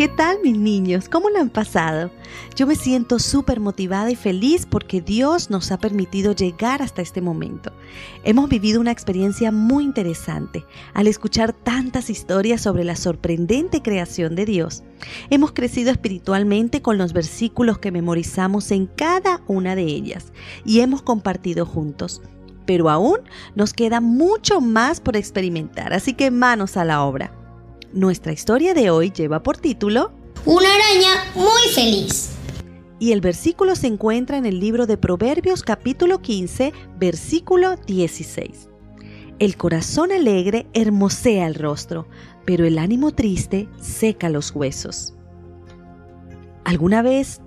¿Qué tal mis niños? ¿Cómo lo han pasado? Yo me siento súper motivada y feliz porque Dios nos ha permitido llegar hasta este momento. Hemos vivido una experiencia muy interesante al escuchar tantas historias sobre la sorprendente creación de Dios. Hemos crecido espiritualmente con los versículos que memorizamos en cada una de ellas y hemos compartido juntos. Pero aún nos queda mucho más por experimentar, así que manos a la obra. Nuestra historia de hoy lleva por título Una araña muy feliz. Y el versículo se encuentra en el libro de Proverbios capítulo 15, versículo 16. El corazón alegre hermosea el rostro, pero el ánimo triste seca los huesos. ¿Alguna vez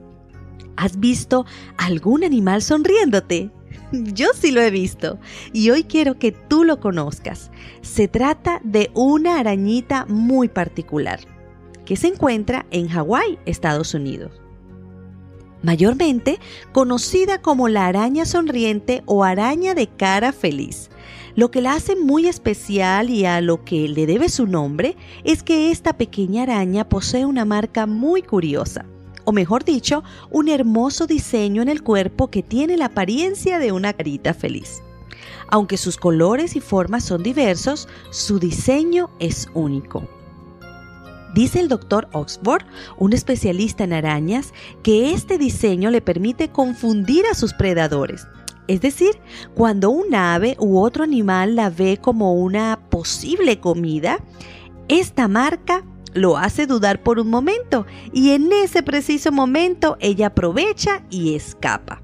has visto algún animal sonriéndote? Yo sí lo he visto y hoy quiero que tú lo conozcas. Se trata de una arañita muy particular que se encuentra en Hawái, Estados Unidos. Mayormente conocida como la araña sonriente o araña de cara feliz. Lo que la hace muy especial y a lo que le debe su nombre es que esta pequeña araña posee una marca muy curiosa o mejor dicho, un hermoso diseño en el cuerpo que tiene la apariencia de una carita feliz. Aunque sus colores y formas son diversos, su diseño es único. Dice el doctor Oxford, un especialista en arañas, que este diseño le permite confundir a sus predadores. Es decir, cuando un ave u otro animal la ve como una posible comida, esta marca lo hace dudar por un momento y en ese preciso momento ella aprovecha y escapa.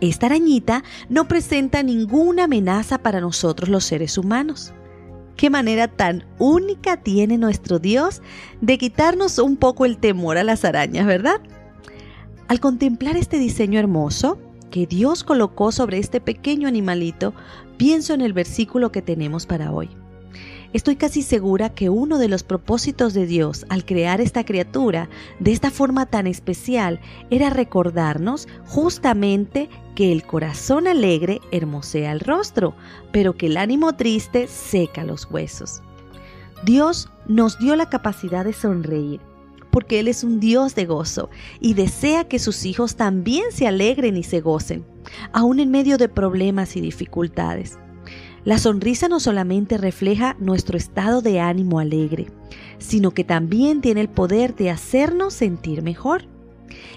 Esta arañita no presenta ninguna amenaza para nosotros los seres humanos. Qué manera tan única tiene nuestro Dios de quitarnos un poco el temor a las arañas, ¿verdad? Al contemplar este diseño hermoso que Dios colocó sobre este pequeño animalito, pienso en el versículo que tenemos para hoy. Estoy casi segura que uno de los propósitos de Dios al crear esta criatura de esta forma tan especial era recordarnos justamente que el corazón alegre hermosea el rostro, pero que el ánimo triste seca los huesos. Dios nos dio la capacidad de sonreír, porque Él es un Dios de gozo y desea que sus hijos también se alegren y se gocen, aun en medio de problemas y dificultades. La sonrisa no solamente refleja nuestro estado de ánimo alegre, sino que también tiene el poder de hacernos sentir mejor.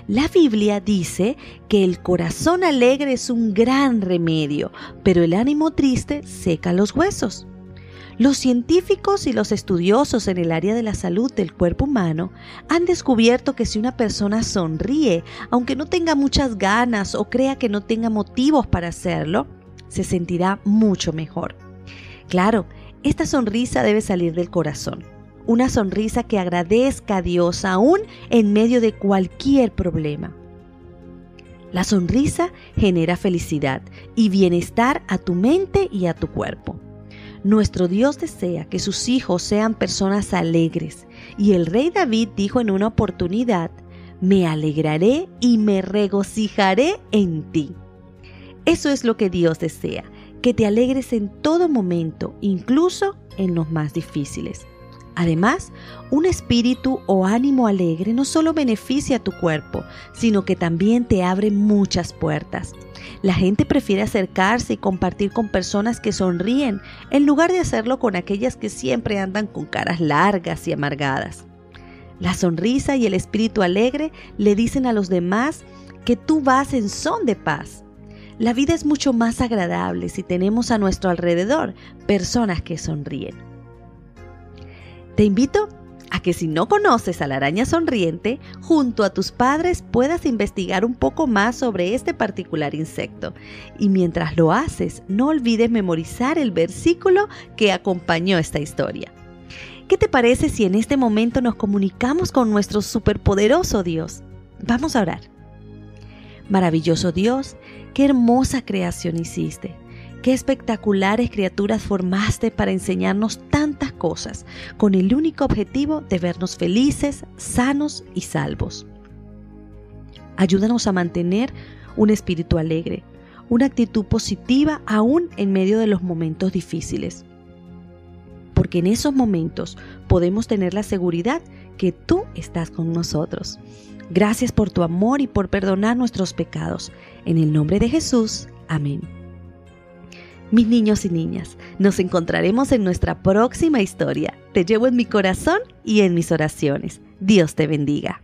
La Biblia dice que el corazón alegre es un gran remedio, pero el ánimo triste seca los huesos. Los científicos y los estudiosos en el área de la salud del cuerpo humano han descubierto que si una persona sonríe, aunque no tenga muchas ganas o crea que no tenga motivos para hacerlo, se sentirá mucho mejor. Claro, esta sonrisa debe salir del corazón. Una sonrisa que agradezca a Dios aún en medio de cualquier problema. La sonrisa genera felicidad y bienestar a tu mente y a tu cuerpo. Nuestro Dios desea que sus hijos sean personas alegres y el rey David dijo en una oportunidad, me alegraré y me regocijaré en ti. Eso es lo que Dios desea, que te alegres en todo momento, incluso en los más difíciles. Además, un espíritu o ánimo alegre no solo beneficia a tu cuerpo, sino que también te abre muchas puertas. La gente prefiere acercarse y compartir con personas que sonríen en lugar de hacerlo con aquellas que siempre andan con caras largas y amargadas. La sonrisa y el espíritu alegre le dicen a los demás que tú vas en son de paz la vida es mucho más agradable si tenemos a nuestro alrededor personas que sonríen. Te invito a que si no conoces a la araña sonriente, junto a tus padres puedas investigar un poco más sobre este particular insecto. Y mientras lo haces, no olvides memorizar el versículo que acompañó esta historia. ¿Qué te parece si en este momento nos comunicamos con nuestro superpoderoso Dios? Vamos a orar. Maravilloso Dios, qué hermosa creación hiciste. Qué espectaculares criaturas formaste para enseñarnos tantas cosas, con el único objetivo de vernos felices, sanos y salvos. Ayúdanos a mantener un espíritu alegre, una actitud positiva aún en medio de los momentos difíciles. porque en esos momentos podemos tener la seguridad que tú estás con nosotros. Gracias por tu amor y por perdonar nuestros pecados. En el nombre de Jesús, amén. Mis niños y niñas, nos encontraremos en nuestra próxima historia. Te llevo en mi corazón y en mis oraciones. Dios te bendiga.